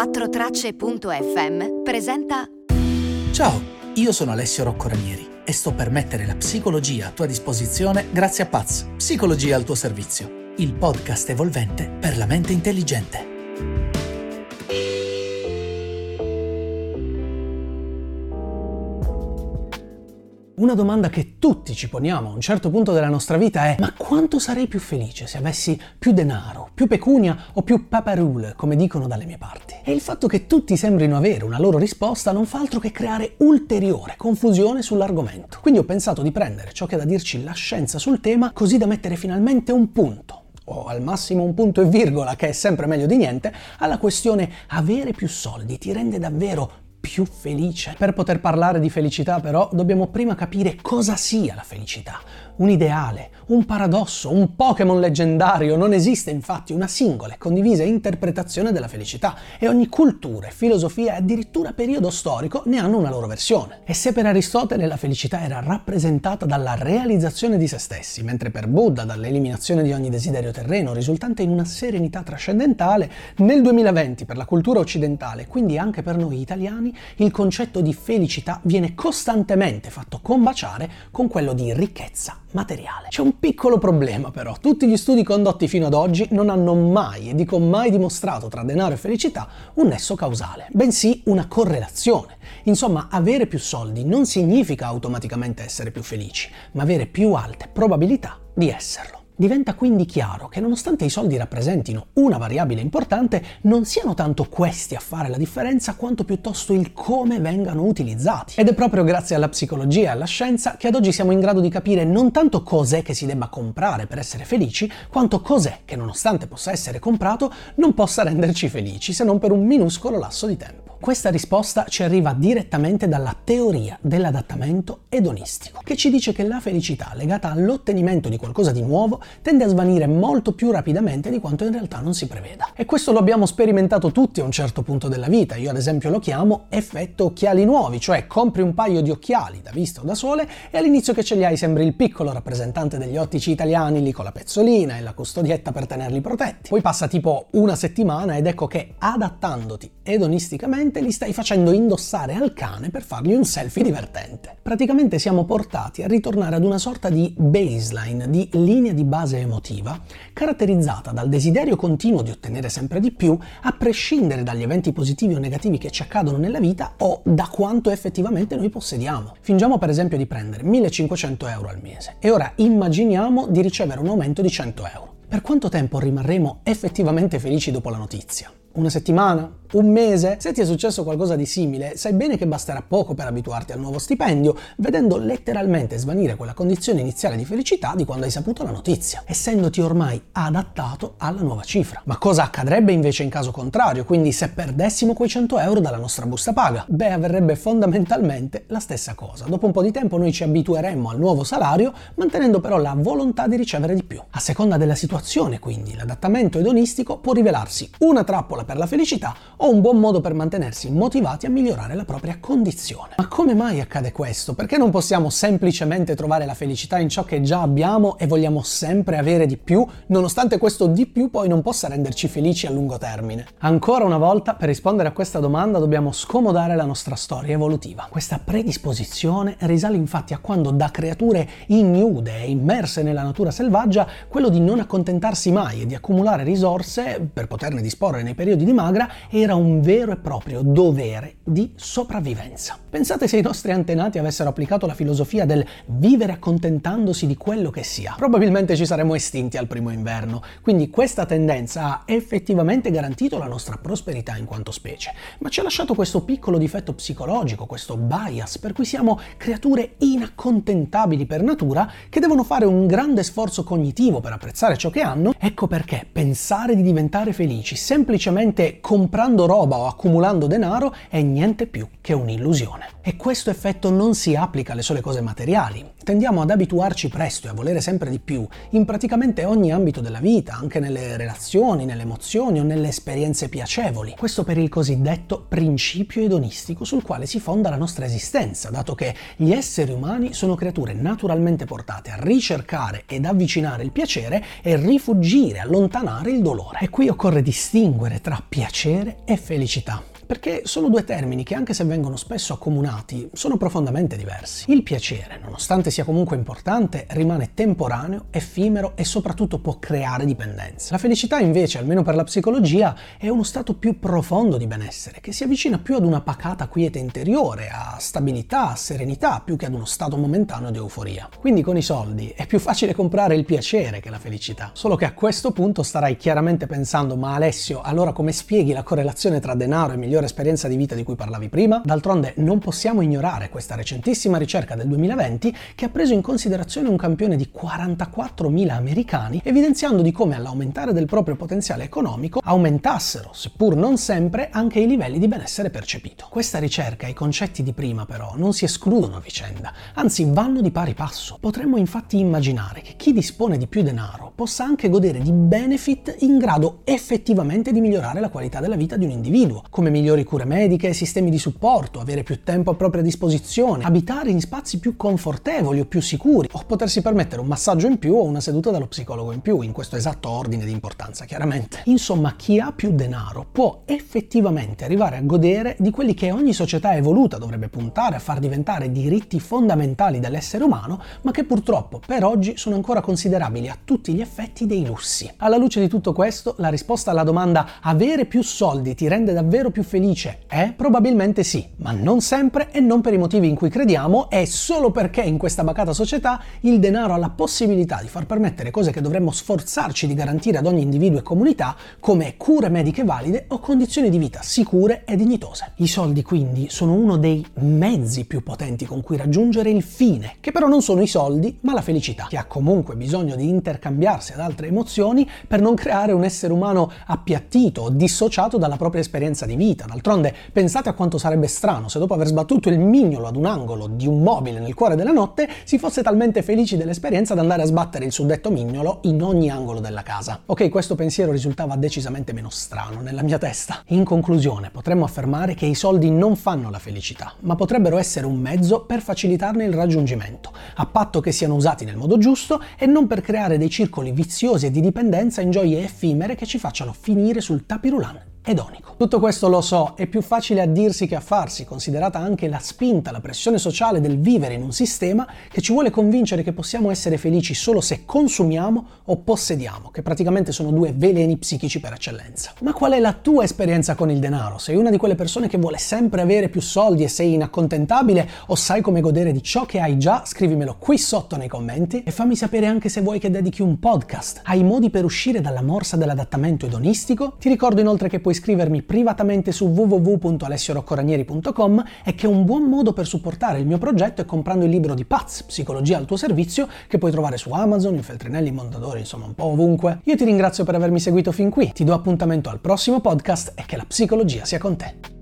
4tracce.fm presenta Ciao, io sono Alessio Rocco Ranieri e sto per mettere la psicologia a tua disposizione grazie a Paz, Psicologia al tuo servizio, il podcast evolvente per la mente intelligente. Una domanda che tutti ci poniamo a un certo punto della nostra vita è ma quanto sarei più felice se avessi più denaro, più pecunia o più paparule, come dicono dalle mie parti? E il fatto che tutti sembrino avere una loro risposta non fa altro che creare ulteriore confusione sull'argomento. Quindi ho pensato di prendere ciò che ha da dirci la scienza sul tema così da mettere finalmente un punto o al massimo un punto e virgola, che è sempre meglio di niente, alla questione avere più soldi ti rende davvero più felice. Per poter parlare di felicità però dobbiamo prima capire cosa sia la felicità. Un ideale, un paradosso, un Pokémon leggendario. Non esiste infatti una singola e condivisa interpretazione della felicità e ogni cultura filosofia e addirittura periodo storico ne hanno una loro versione. E se per Aristotele la felicità era rappresentata dalla realizzazione di se stessi, mentre per Buddha dall'eliminazione di ogni desiderio terreno risultante in una serenità trascendentale, nel 2020 per la cultura occidentale, quindi anche per noi italiani, il concetto di felicità viene costantemente fatto combaciare con quello di ricchezza materiale. C'è un piccolo problema però, tutti gli studi condotti fino ad oggi non hanno mai, e dico mai dimostrato tra denaro e felicità, un nesso causale, bensì una correlazione. Insomma, avere più soldi non significa automaticamente essere più felici, ma avere più alte probabilità di esserlo. Diventa quindi chiaro che nonostante i soldi rappresentino una variabile importante, non siano tanto questi a fare la differenza quanto piuttosto il come vengano utilizzati. Ed è proprio grazie alla psicologia e alla scienza che ad oggi siamo in grado di capire non tanto cos'è che si debba comprare per essere felici, quanto cos'è che nonostante possa essere comprato non possa renderci felici se non per un minuscolo lasso di tempo. Questa risposta ci arriva direttamente dalla teoria dell'adattamento edonistico, che ci dice che la felicità legata all'ottenimento di qualcosa di nuovo tende a svanire molto più rapidamente di quanto in realtà non si preveda. E questo lo abbiamo sperimentato tutti a un certo punto della vita. Io ad esempio lo chiamo effetto occhiali nuovi, cioè compri un paio di occhiali da vista o da sole e all'inizio che ce li hai sembri il piccolo rappresentante degli ottici italiani lì con la pezzolina e la custodietta per tenerli protetti. Poi passa tipo una settimana ed ecco che adattandoti edonisticamente li stai facendo indossare al cane per fargli un selfie divertente. Praticamente siamo portati a ritornare ad una sorta di baseline, di linea di base emotiva, caratterizzata dal desiderio continuo di ottenere sempre di più, a prescindere dagli eventi positivi o negativi che ci accadono nella vita o da quanto effettivamente noi possediamo. Fingiamo per esempio di prendere 1500 euro al mese e ora immaginiamo di ricevere un aumento di 100 euro. Per quanto tempo rimarremo effettivamente felici dopo la notizia? Una settimana? Un mese. Se ti è successo qualcosa di simile, sai bene che basterà poco per abituarti al nuovo stipendio, vedendo letteralmente svanire quella condizione iniziale di felicità di quando hai saputo la notizia, essendoti ormai adattato alla nuova cifra. Ma cosa accadrebbe invece in caso contrario? Quindi se perdessimo quei 100 euro dalla nostra busta paga? Beh, avverrebbe fondamentalmente la stessa cosa. Dopo un po' di tempo noi ci abitueremmo al nuovo salario, mantenendo però la volontà di ricevere di più. A seconda della situazione, quindi, l'adattamento edonistico può rivelarsi una trappola per la felicità o un buon modo per mantenersi motivati a migliorare la propria condizione. Ma come mai accade questo? Perché non possiamo semplicemente trovare la felicità in ciò che già abbiamo e vogliamo sempre avere di più, nonostante questo di più poi non possa renderci felici a lungo termine? Ancora una volta, per rispondere a questa domanda dobbiamo scomodare la nostra storia evolutiva. Questa predisposizione risale infatti a quando da creature ignude e immerse nella natura selvaggia, quello di non accontentarsi mai e di accumulare risorse per poterne disporre nei periodi di magra era era un vero e proprio dovere di sopravvivenza. Pensate se i nostri antenati avessero applicato la filosofia del vivere accontentandosi di quello che sia. Probabilmente ci saremmo estinti al primo inverno, quindi questa tendenza ha effettivamente garantito la nostra prosperità in quanto specie, ma ci ha lasciato questo piccolo difetto psicologico, questo bias, per cui siamo creature inaccontentabili per natura che devono fare un grande sforzo cognitivo per apprezzare ciò che hanno. Ecco perché pensare di diventare felici semplicemente comprando comprando roba o accumulando denaro è niente più che un'illusione. E questo effetto non si applica alle sole cose materiali. Tendiamo ad abituarci presto e a volere sempre di più in praticamente ogni ambito della vita, anche nelle relazioni, nelle emozioni o nelle esperienze piacevoli. Questo per il cosiddetto principio edonistico sul quale si fonda la nostra esistenza, dato che gli esseri umani sono creature naturalmente portate a ricercare ed avvicinare il piacere e rifuggire, allontanare il dolore. E qui occorre distinguere tra piacere e felicità perché sono due termini che anche se vengono spesso accomunati sono profondamente diversi. Il piacere, nonostante sia comunque importante, rimane temporaneo, effimero e soprattutto può creare dipendenza. La felicità invece, almeno per la psicologia, è uno stato più profondo di benessere, che si avvicina più ad una pacata quiete interiore, a stabilità, a serenità, più che ad uno stato momentaneo di euforia. Quindi con i soldi è più facile comprare il piacere che la felicità. Solo che a questo punto starai chiaramente pensando, ma Alessio, allora come spieghi la correlazione tra denaro e migliore migliore esperienza di vita di cui parlavi prima? D'altronde non possiamo ignorare questa recentissima ricerca del 2020 che ha preso in considerazione un campione di 44.000 americani, evidenziando di come all'aumentare del proprio potenziale economico aumentassero, seppur non sempre, anche i livelli di benessere percepito. Questa ricerca e i concetti di prima però non si escludono a vicenda, anzi vanno di pari passo. Potremmo infatti immaginare che chi dispone di più denaro possa anche godere di benefit in grado effettivamente di migliorare la qualità della vita di un individuo, come migliorare migliori cure mediche e sistemi di supporto, avere più tempo a propria disposizione, abitare in spazi più confortevoli o più sicuri, o potersi permettere un massaggio in più o una seduta dallo psicologo in più, in questo esatto ordine di importanza, chiaramente. Insomma, chi ha più denaro può effettivamente arrivare a godere di quelli che ogni società evoluta dovrebbe puntare a far diventare diritti fondamentali dell'essere umano, ma che purtroppo per oggi sono ancora considerabili a tutti gli effetti dei lussi. Alla luce di tutto questo, la risposta alla domanda avere più soldi ti rende davvero più felice felice? È probabilmente sì, ma non sempre e non per i motivi in cui crediamo e solo perché in questa bacata società il denaro ha la possibilità di far permettere cose che dovremmo sforzarci di garantire ad ogni individuo e comunità come cure mediche valide o condizioni di vita sicure e dignitose. I soldi quindi sono uno dei mezzi più potenti con cui raggiungere il fine, che però non sono i soldi ma la felicità, che ha comunque bisogno di intercambiarsi ad altre emozioni per non creare un essere umano appiattito o dissociato dalla propria esperienza di vita, D'altronde pensate a quanto sarebbe strano se dopo aver sbattuto il mignolo ad un angolo di un mobile nel cuore della notte si fosse talmente felici dell'esperienza da andare a sbattere il suddetto mignolo in ogni angolo della casa. Ok, questo pensiero risultava decisamente meno strano nella mia testa. In conclusione, potremmo affermare che i soldi non fanno la felicità, ma potrebbero essere un mezzo per facilitarne il raggiungimento, a patto che siano usati nel modo giusto e non per creare dei circoli viziosi e di dipendenza in gioie effimere che ci facciano finire sul tapirulan edonico. Tutto questo lo so, è più facile a dirsi che a farsi, considerata anche la spinta, la pressione sociale del vivere in un sistema che ci vuole convincere che possiamo essere felici solo se consumiamo o possediamo, che praticamente sono due veleni psichici per eccellenza. Ma qual è la tua esperienza con il denaro? Sei una di quelle persone che vuole sempre avere più soldi e sei inaccontentabile o sai come godere di ciò che hai già? Scrivimelo qui sotto nei commenti e fammi sapere anche se vuoi che dedichi un podcast. Hai modi per uscire dalla morsa dell'adattamento edonistico? Ti ricordo inoltre che puoi puoi scrivermi privatamente su www.alessioroccoranieri.com e che un buon modo per supportare il mio progetto è comprando il libro di Paz, Psicologia al tuo servizio, che puoi trovare su Amazon, in Feltrinelli, Mondadori, insomma un po' ovunque. Io ti ringrazio per avermi seguito fin qui, ti do appuntamento al prossimo podcast e che la psicologia sia con te.